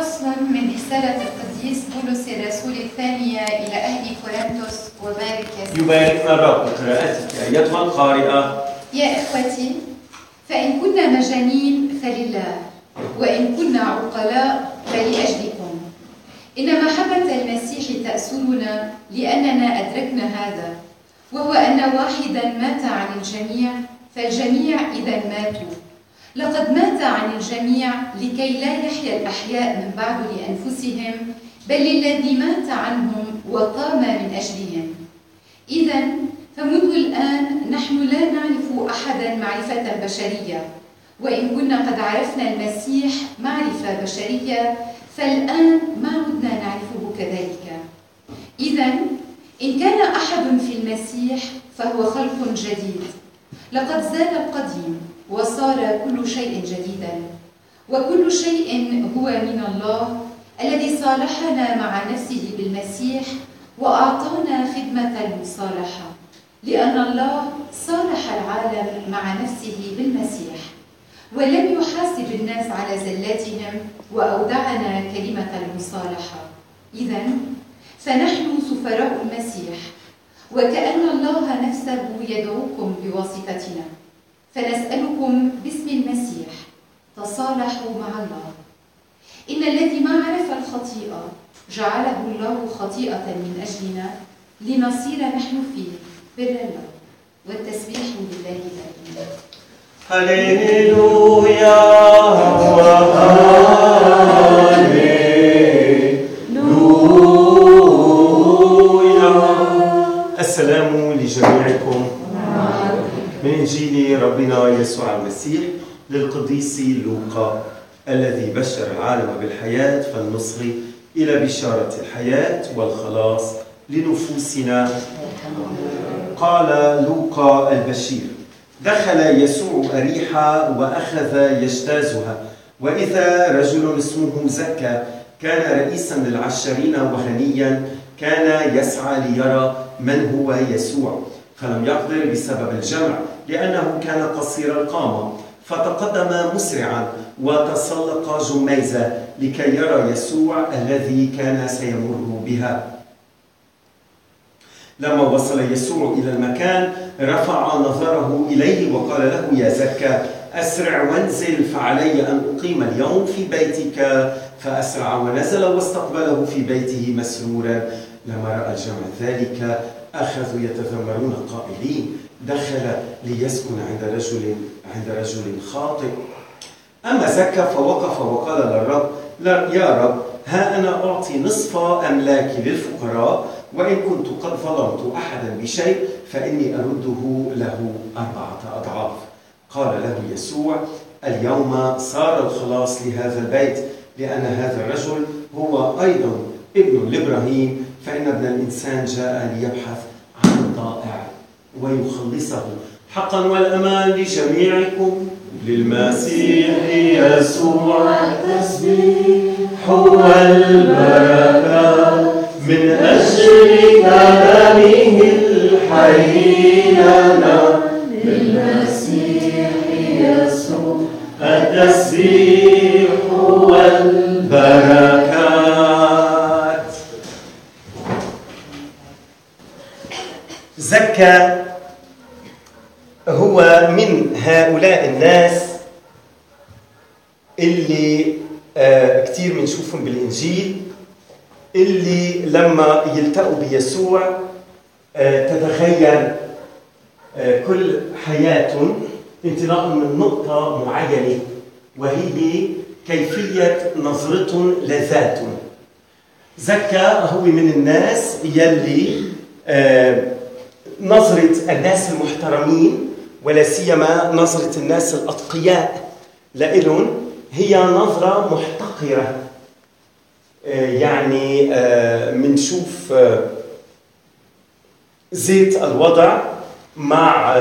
فصل من رسالة القديس بولس الرسول الثانية إلى أهل كورنثوس وبارك يسوع يباركنا الرب بقراءتك أيتها القارئة. يا إخوتي فإن كنا مجانين فلله وإن كنا عقلاء فلأجلكم. إن محبة المسيح تأسرنا لأننا أدركنا هذا وهو أن واحدا مات عن الجميع فالجميع إذا ماتوا. لقد مات عن الجميع لكي لا يحيا الأحياء من بعد لأنفسهم بل للذي مات عنهم وقام من أجلهم. إذا فمنذ الآن نحن لا نعرف أحدا معرفة بشرية وإن كنا قد عرفنا المسيح معرفة بشرية فالآن ما عدنا نعرفه كذلك. إذا إن كان أحد في المسيح فهو خلق جديد. لقد زال القديم وصار كل شيء جديدا. وكل شيء هو من الله الذي صالحنا مع نفسه بالمسيح وأعطانا خدمة المصالحة لأن الله صالح العالم مع نفسه بالمسيح. ولم يحاسب الناس على زلاتهم وأودعنا كلمة المصالحة. إذا فنحن سفراء المسيح. وكأن الله نفسه يدعوكم بواسطتنا. فنسألكم باسم المسيح. تصالحوا مع الله. إن الذي ما عرف الخطيئة جعله الله خطيئة من أجلنا لنصير نحن فيه بر الله والتسبيح لله دائما هللويا وهللويا السلام لجميعكم. من إنجيل ربنا يسوع المسيح للقديس لوقا الذي بشر العالم بالحياة فلنصغي إلى بشارة الحياة والخلاص لنفوسنا. قال لوقا البشير دخل يسوع أريحا وأخذ يجتازها وإذا رجل اسمه زكا كان رئيسا للعشرين وغنيا كان يسعى ليرى من هو يسوع. فلم يقدر بسبب الجمع لأنه كان قصير القامة. فتقدم مسرعا وتسلق جميزة لكي يرى يسوع الذي كان سيمر بها. لما وصل يسوع إلى المكان رفع نظره إليه وقال له يا زكا أسرع وانزل فعلي أن أقيم اليوم في بيتك. فأسرع ونزل واستقبله في بيته مسرورا. لما رأى الجمع ذلك أخذوا يتذمرون قائلين دخل ليسكن عند رجل عند رجل خاطئ. أما زكا فوقف وقال للرب يا رب ها أنا أعطي نصف أملاكي للفقراء وإن كنت قد ظلمت أحدا بشيء فإني أرده له أربعة أضعاف. قال له يسوع اليوم صار الخلاص لهذا البيت لأن هذا الرجل هو أيضا ابن لإبراهيم فإن ابن الإنسان جاء ليبحث عن الضائع ويخلصه. حقا والأمان لجميعكم. للمسيح يسوع التسبيح والبركة من أجل كلامه الحي لنا هؤلاء الناس اللي آه بنشوفهم بالإنجيل اللي لما يلتقوا بيسوع آه تتغير آه كل حياتهم انطلاقا من نقطة معينة وهي كيفية نظرتهم لذاتهم. زكا هو من الناس يلي نظرة الناس المحترمين ولا سيما نظرة الناس الأتقياء لإلهم هي نظرة محتقرة. يعني منشوف زيت الوضع مع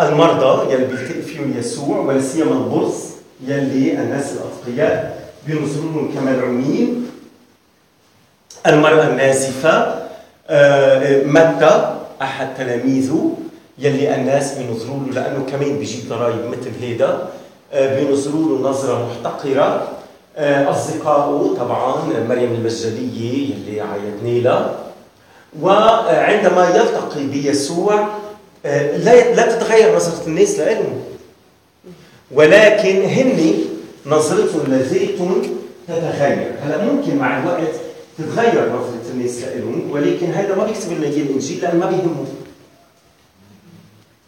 المرضى يلي بيلتقي فيهم يسوع ولا سيما البرص يلي الناس الأتقياء بينظروا لهم كملعونين المرأة النازفة متى؟ أحد تلاميذه. يلي الناس بينظروا له لأنه كمان بيجيب ضرائب مثل هيدا. بينظروا له نظرة محتقرة. أصدقائه طبعا مريم المجدلية اللي عيدنا لها. وعندما يلتقي بيسوع لا لا تتغير نظرة الناس لهم ولكن هن نظرتهم لذاتهم تتغير. هلا ممكن مع الوقت تتغير نظرة الناس لهم ولكن هذا ما بيكتب لنا الانجيل لأن ما بيهمه.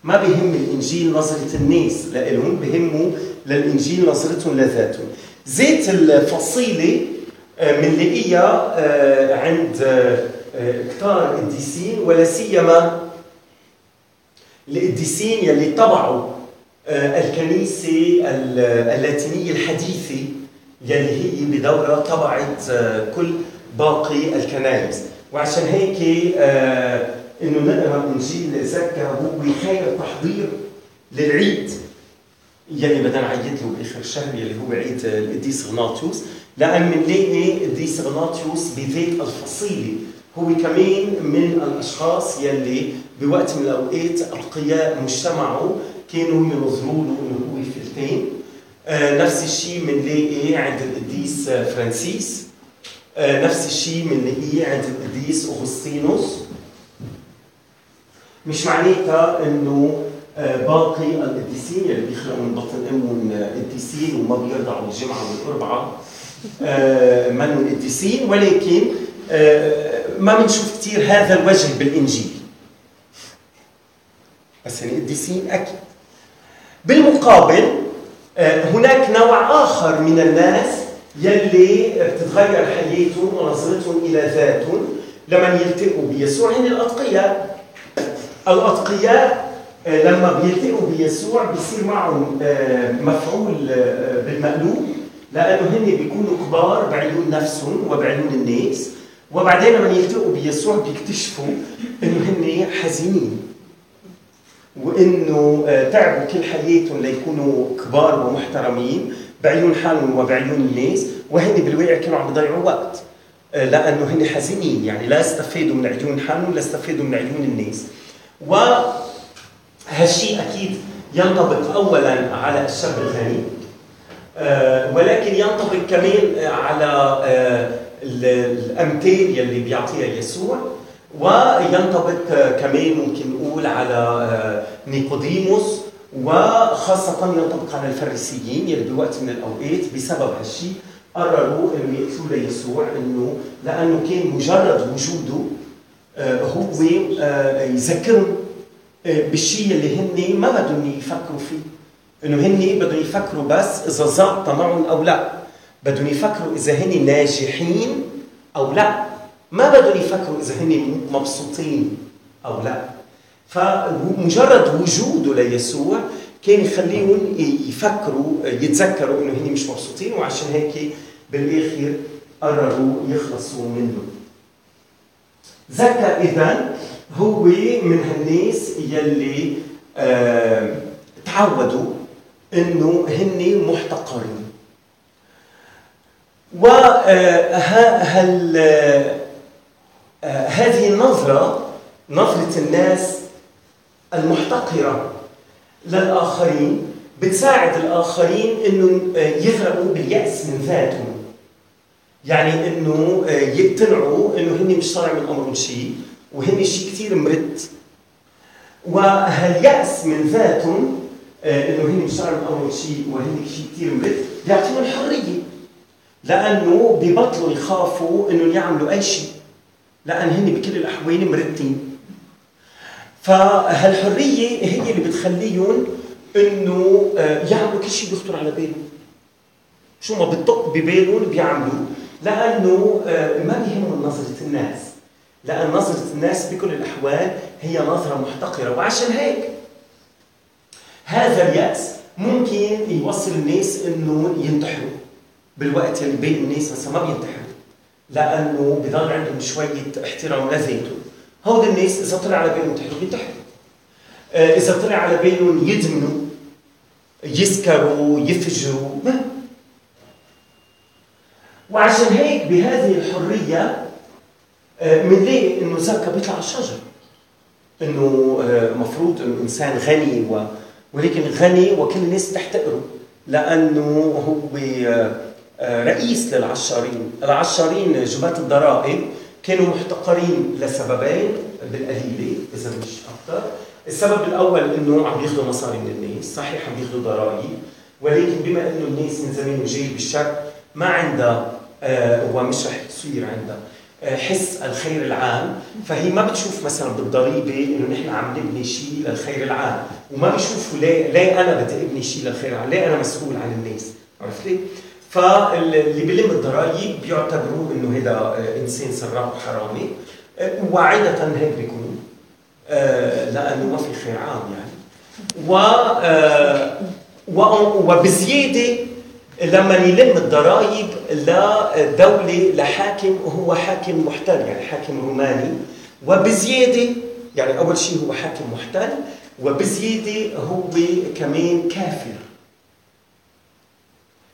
ما بيهم الإنجيل نظرة الناس لهم بهمه للإنجيل نظرتهم لذاتهم زيت الفصيلة بنلاقيها آه، آه، عند آه، كتار القديسين ولا سيما القديسين يلي طبعوا الكنيسة اللاتينية الحديثة يلي هي بدورة طبعت كل باقي الكنائس. وعشان هيك إنه نقرأ انجيل زكا هو خير تحضير للعيد. يلي بدنا نعيد له بآخر الشهر يلي هو عيد القديس غناطيوس لأن بنلاقي القديس غناطيوس بذات الفصيلة هو كمان من الأشخاص يلي بوقت من الأوقات اتقياء مجتمعه كانوا ينظروا له إنه هو فلتين آه نفس الشيء بنلاقي عند القديس فرانسيس. آه نفس الشيء بنلاقيه عند القديس أغسطينوس. مش معناتها إنه آه، باقي القديسين اللي بيخلقوا من بطن امهم قديسين وما بيرضعوا الجمعه والاربعاء آه، منهم قديسين ولكن آه، ما بنشوف كثير هذا الوجه بالإنجيل. بس يعني قديسين أكيد. بالمقابل هناك نوع آخر من الناس يلي بتتغير حياتهم ونظرتهم إلى ذاتهم لما يلتقوا بيسوع هن الأتقياء. الأتقياء آه، لما بيلتقوا بيسوع بيصير معهم آه، مفعول آه، بالمقلوب لأنه هن بيكونوا كبار بعيون نفسهم وبعيون الناس. وبعدين لما يلتقوا بيسوع بيكتشفوا إنه هن حزينين وإنه تعبوا كل حياتهم ليكونوا كبار ومحترمين بعيون حالهم وبعيون الناس. وهن بالواقع كانوا عم يضيعوا وقت لأنه هن حزينين. يعني لا استفادوا من عيون حالهم لا استفادوا من عيون الناس. وهالشيء أكيد ينطبق اولا على الشاب الغني آه، ولكن ينطبق كمان على آه، الأمثال يلي بيعطيها يسوع وينطبق كمان ممكن نقول على آه، نيقوديموس وخاصة ينطبق على الفريسيين يلي بوقت من الأوقات بسبب هالشيء قرروا إنه يقتلوا ليسوع إنه لأنه كان مجرد وجوده آه، هو آه، يذكرهم آه، بالشيء اللي هن ما بدهم يفكروا فيه. إنه هن بدهم يفكروا بس إذا ظابطة معهم أو لا. بدهم يفكروا إذا هن ناجحين أو لا. ما بدهم يفكروا إذا هن مبسوطين أو لا. فمجرد وجوده ليسوع كان يخليهم يفكروا يتذكروا إنه هن مش مبسوطين وعشان هيك بالآخر قرروا يخلصوا منه. زكا اذا هو من هالناس يلي آه تعودوا إنه هن محتقرين. وهل آه، آه، هذه النظرة نظرة الناس المحتقرة للآخرين بتساعد الآخرين إنه آه، يغرقوا باليأس من ذاتهم. يعني إنه آه، يقتنعوا إنه هن مش طالع من امرهم شيء وهن شيء كثير مرد وهاليأس من ذاتهم آه، إنه هن مش طالع من امرهم شيء وهن شيء كثير مرد بيعطيهم الحرية. لأنه ببطلوا يخافوا إنه يعملوا أي شيء لأن هن بكل الأحوال مردين فهالحرية هي اللي بتخليهم إنه آه، يعملوا كل شيء بيخطر على بالهم. شو ما بتطق ببالهم بيعملوا. لأنه آه، ما بيهمهم نظرة الناس. لأن نظرة الناس بكل الأحوال هي نظرة محتقرة وعشان هيك هذا اليأس ممكن يوصل الناس إنه ينتحروا. بالوقت اللي باقي الناس مثلا ما بينتحروا. لأنه بضل عندهم شوية احترام لذاتهم هود الناس إذا طلع على بالهم ينتحروا بينتحروا. آه، إذا طلع على بالهم يدمنوا يسكروا يفجروا ما وعشان هيك بهذه الحرية بنلاقي آه، إنه زكا بيطلع على الشجر. إنه آه، مفروض إنه إنسان غني و ولكن غني وكل الناس تحتقره. لأنه هو آه، رئيس للعشارين. العشارين جبات الضرائب كانوا محتقرين لسببين بالقليلة إذا مش أكثر السبب الأول إنه عم ياخذوا مصاري من الناس صحيح عم ياخذوا ضرائب ولكن بما إنه الناس من زمان وجاي بالشرق ما عندها ومش رح تصير عندها. آه حس الخير العام. فهي ما بتشوف مثلا بالضريبة إنه نحن عم نبني شيء للخير العام. وما بيشوفوا ليه ليه أنا بدي أبني شيء للخير العام؟ ليه أنا مسؤول عن الناس؟ عرفتي فاللي بيلم الضرائب بيعتبروه إنه هذا آه، إنسان سراق وحرامي آه، وعادة هيك بيكون. آه، لأنه ما في خير عام يعني. و وبزيادة لما يلم الضرائب لدولة لحاكم وهو حاكم محتل يعني حاكم روماني. وبزيادة يعني أول شيء هو حاكم محتل وبزيادة هو كمان كافر.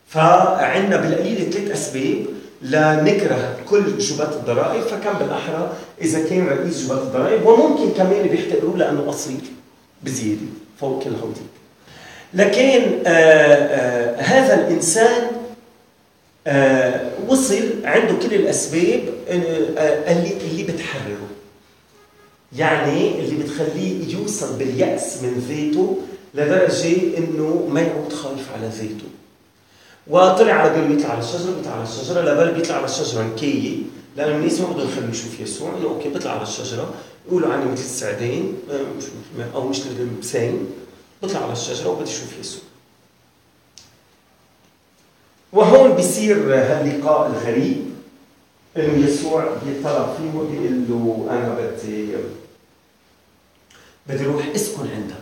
فعندنا بالقليل ثلاث أسباب لنكره كل جبات الضرائب. فكان بالأحرى؟ إذا كان رئيس جبات الضرائب وممكن كمان بيحتقروه لأنه اصيل بزيادة فوق كل هودي. لكن آه، آه، هذا الإنسان آه، وصل عنده كل الأسباب اللي اللي بتحرره. يعني اللي بتخليه يوصل باليأس من ذاته لدرجة إنه ما يعود خايف على ذاته. وطلع على باله يطلع على الشجرة بيطلع على الشجرة لا بيطلع على الشجرة نكيه لأنه الناس ما بدهم يخلوه يشوف يسوع انه أوكي بيطلع على الشجرة يقولوا عني مثل السعدين آه، أو مثل البسين. بيطلع على الشجرة وبده يشوف يسوع. وهون بيصير هاللقاء الغريب إنه يسوع بيطلع فيه وبيقول له أنا بدي بدي أروح اسكن عندك.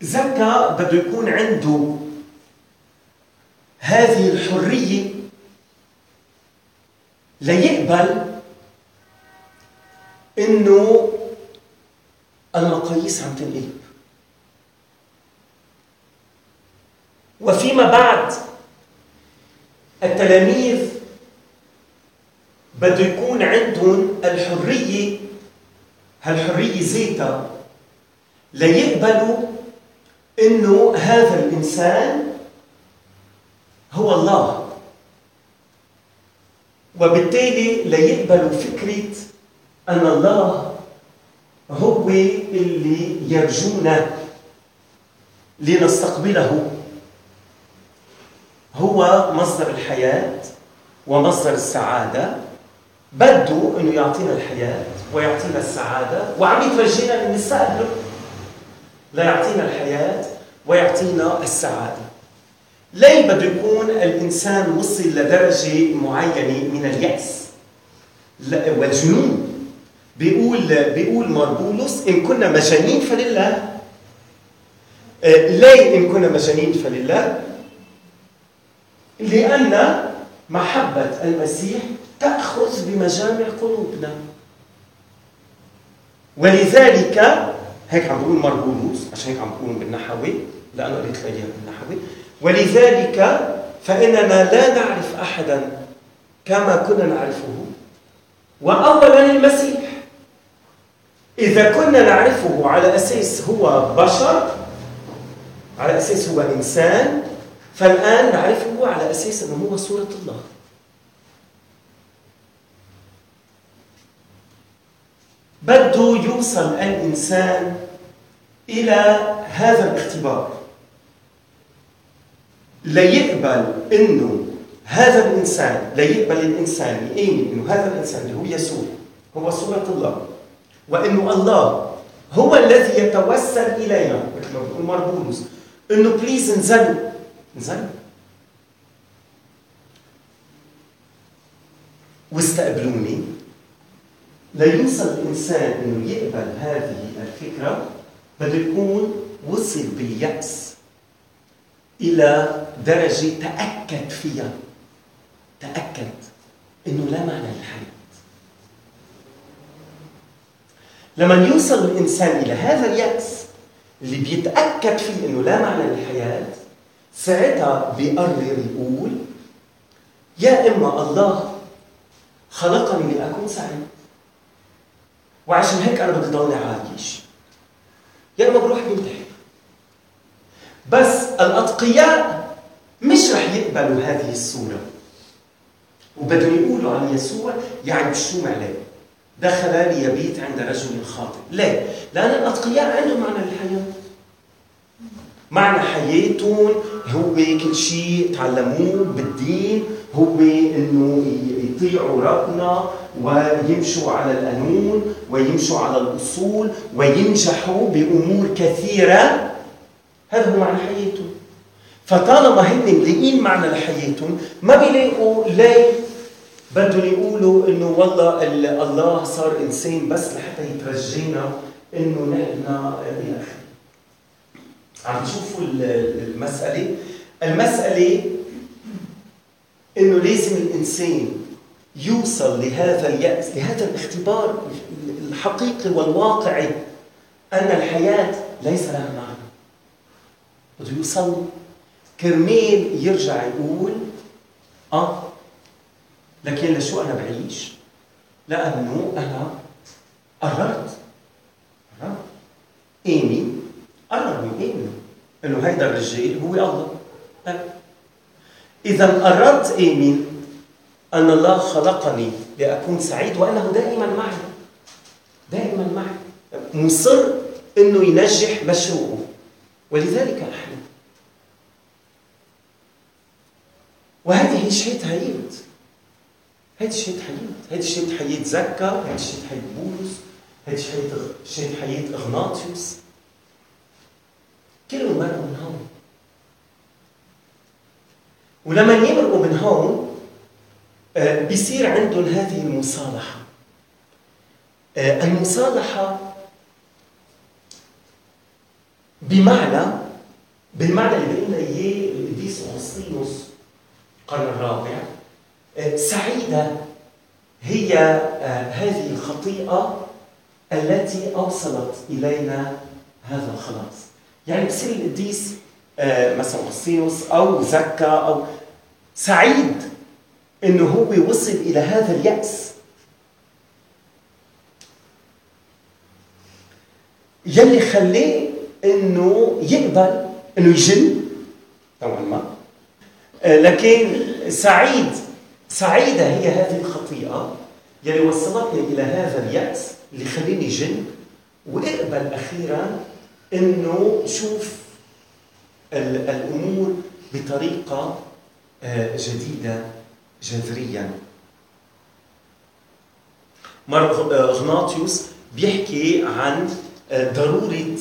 زكا بده يكون عنده هذه الحرية ليقبل إنه المقاييس عم تنقلب. وفيما بعد التلاميذ بده يكون عندهم الحرية هالحرية ذاتها ليقبلوا إنه هذا الإنسان هو الله. وبالتالي لا يقبلوا أن الله هو اللي يرجونا لنستقبله. هو مصدر الحياة ومصدر السعادة. بده إنه يعطينا الحياة ويعطينا السعادة. وعم يترجينا ان نستقبله ليعطينا الحياة ويعطينا السعادة. ليه بده يكون الإنسان وصل لدرجة معينة من اليأس. والجنون. بيقول بيقول ماربولوس إن كنا مجانين فلله. آه، ليه إن كنا مجانين فلله؟ لأن محبة المسيح تأخذ بمجامع قلوبنا. ولذلك هيك عم بقول مربولوس عشان هيك عم بقول بالنحوي لأنه قريت لي بالنحوي. ولذلك فإننا لا نعرف احدا كما كنا نعرفه. واولا المسيح إذا كنا نعرفه على أساس هو بشر على أساس هو إنسان فالآن نعرفه على أساس أنه هو صورة الله. بده يوصل الإنسان إلى هذا الاختبار. ليقبل إنه هذا الإنسان ليقبل الإنسان يؤمن إنه هذا الإنسان اللي هو يسوع هو صورة الله. وإنه الله هو الذي يتوسل إلينا مثل ما بيقول مربولوس إنه بليز انزلوا. انزلوا. واستقبلوني. ليوصل الإنسان أنه يقبل هذه الفكرة بده يكون وصل باليأس إلى درجة تأكد فيها. تأكد أنه لا معنى للحياة لما يوصل الإنسان إلى هذا اليأس اللي بيتأكد فيه أنه لا معنى للحياة ساعتها بيقرر يقول يا إما الله خلقني لأكون سعيد. وعشان هيك أنا بدي ضلني عايش يا إما بروح بنتحر بس الأتقياء مش رح يقبلوا هذه الصورة. وبدهم يقولوا عن يسوع يعيشوه عليه دخل ليبيت عند رجل خاطئ. ليه؟ لأن الأتقياء عندهم معنى للحياة. معنى حياتهم هو كل شيء تعلموه بالدين هو إنه يطيعوا ربنا ويمشوا على القانون ويمشوا على الأصول وينجحوا بأمور كثيرة. هذا هو معنى حياتهم. فطالما هن ملاقيين معنى لحياتهم ما بيلاقوا ليه؟ بدهم يقولوا إنه والله الله صار إنسان بس لحتى يترجينا إنه نحن إلى عم تشوفوا المسألة؟ المسألة إنه لازم الإنسان يوصل لهذا اليأس لهذا الاختبار الحقيقي والواقعي. أن الحياة ليس لها معنى. بده يوصل. كرمال يرجع يقول آه لكن لشو أنا بعيش؟ لأنه أنا قررت. قررت. إيمي. قرر إيمي. إنه هيدا الرجال هو الله اذا قررت إيمي أن الله خلقني لأكون سعيد وانه دائما معي. دائما معي. مصر إنه ينجح مشروعه. ولذلك إحنا وهذه هي شهية هذه شهية حياة هذه شهية حياة زكا هذه شهية حياة بولس هذه شهية حياة أغناطيوس. كلهم مرقوا من هون ولما يمرقوا من هون آه، بيصير عندهم هذه المصالحة. آه، المصالحة بمعنى بالمعنى اللي بيقول اياه القديس اغسطينوس القرن الرابع. آه، سعيدة هي هذه الخطيئة التي أوصلت إلينا هذا الخلاص. يعني بصير القديس مثلا اغسطينوس أو زكا أو سعيد إنه هو وصل إلى هذا اليأس. يلي خلاه إنه يقبل إنه يجن نوعا ما. آه، لكن سعيد سعيدة هي هذه الخطيئة يلي وصلتني إلى هذا اليأس اللي خليني جن وأقبل أخيرا إنه شوف الأمور بطريقة آه، جديدة جذريا. غناطيوس بيحكي عن آه، ضرورة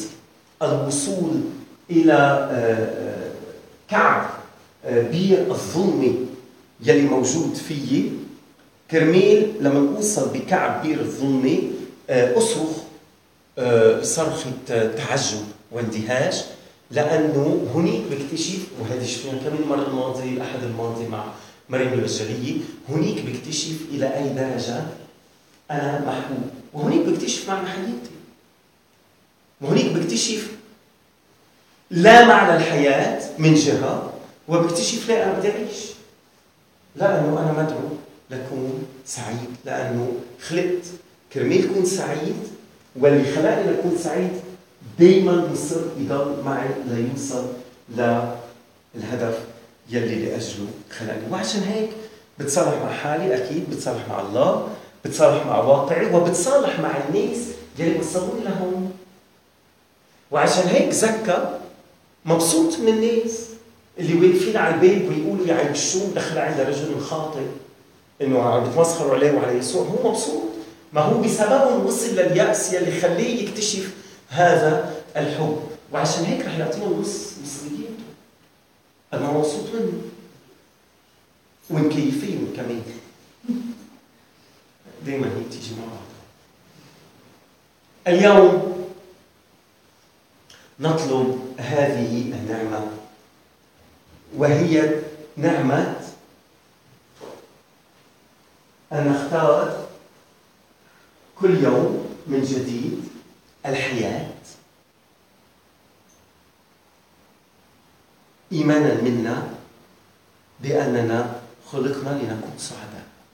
الوصول إلى آه، كعب بير الظلمة. يلي موجود فيي كرمال لما اوصل بكعب بير الظلمة أصرخ صرخة تعجب واندهاش لأنه هنيك بكتشف وهذه شفناها كم المره الماضيه الأحد الماضي مع مريم البشريه هنيك بكتشف إلى أي درجة أنا محبوب وهنيك بكتشف معنى حياتي وهنيك بكتشف لا معنى الحياة من جهة وبكتشف لا أنا بدي أعيش. لأنه أنا مدعو لكون سعيد لأنه خلقت كرمال كون سعيد واللي خلقني لكون سعيد دائما مصر يضل معي ليوصل للهدف يلي لاجله خلقني. وعشان هيك بتصالح مع حالي أكيد بتصالح مع الله بتصالح مع واقعي وبتصالح مع الناس يلي وصلوني لهون وعشان هيك زكى مبسوط من الناس. اللي واقفين على الباب ويقولوا شو دخل عند رجل خاطئ إنه عم بتمسخروا عليه وعلى يسوع. هو مبسوط. ما هو بسببهم وصل لليأس يلي خليه يكتشف هذا الحب. وعشان هيك رح يعطينا نص مصريته أنا مبسوط منه. ومكيفين كمان. دائما هي بتيجي مع بعض اليوم نطلب هذه النعمة. وهي نعمة أن نختار كل يوم من جديد الحياة. إيمانا منا بأننا خلقنا لنكون سعداء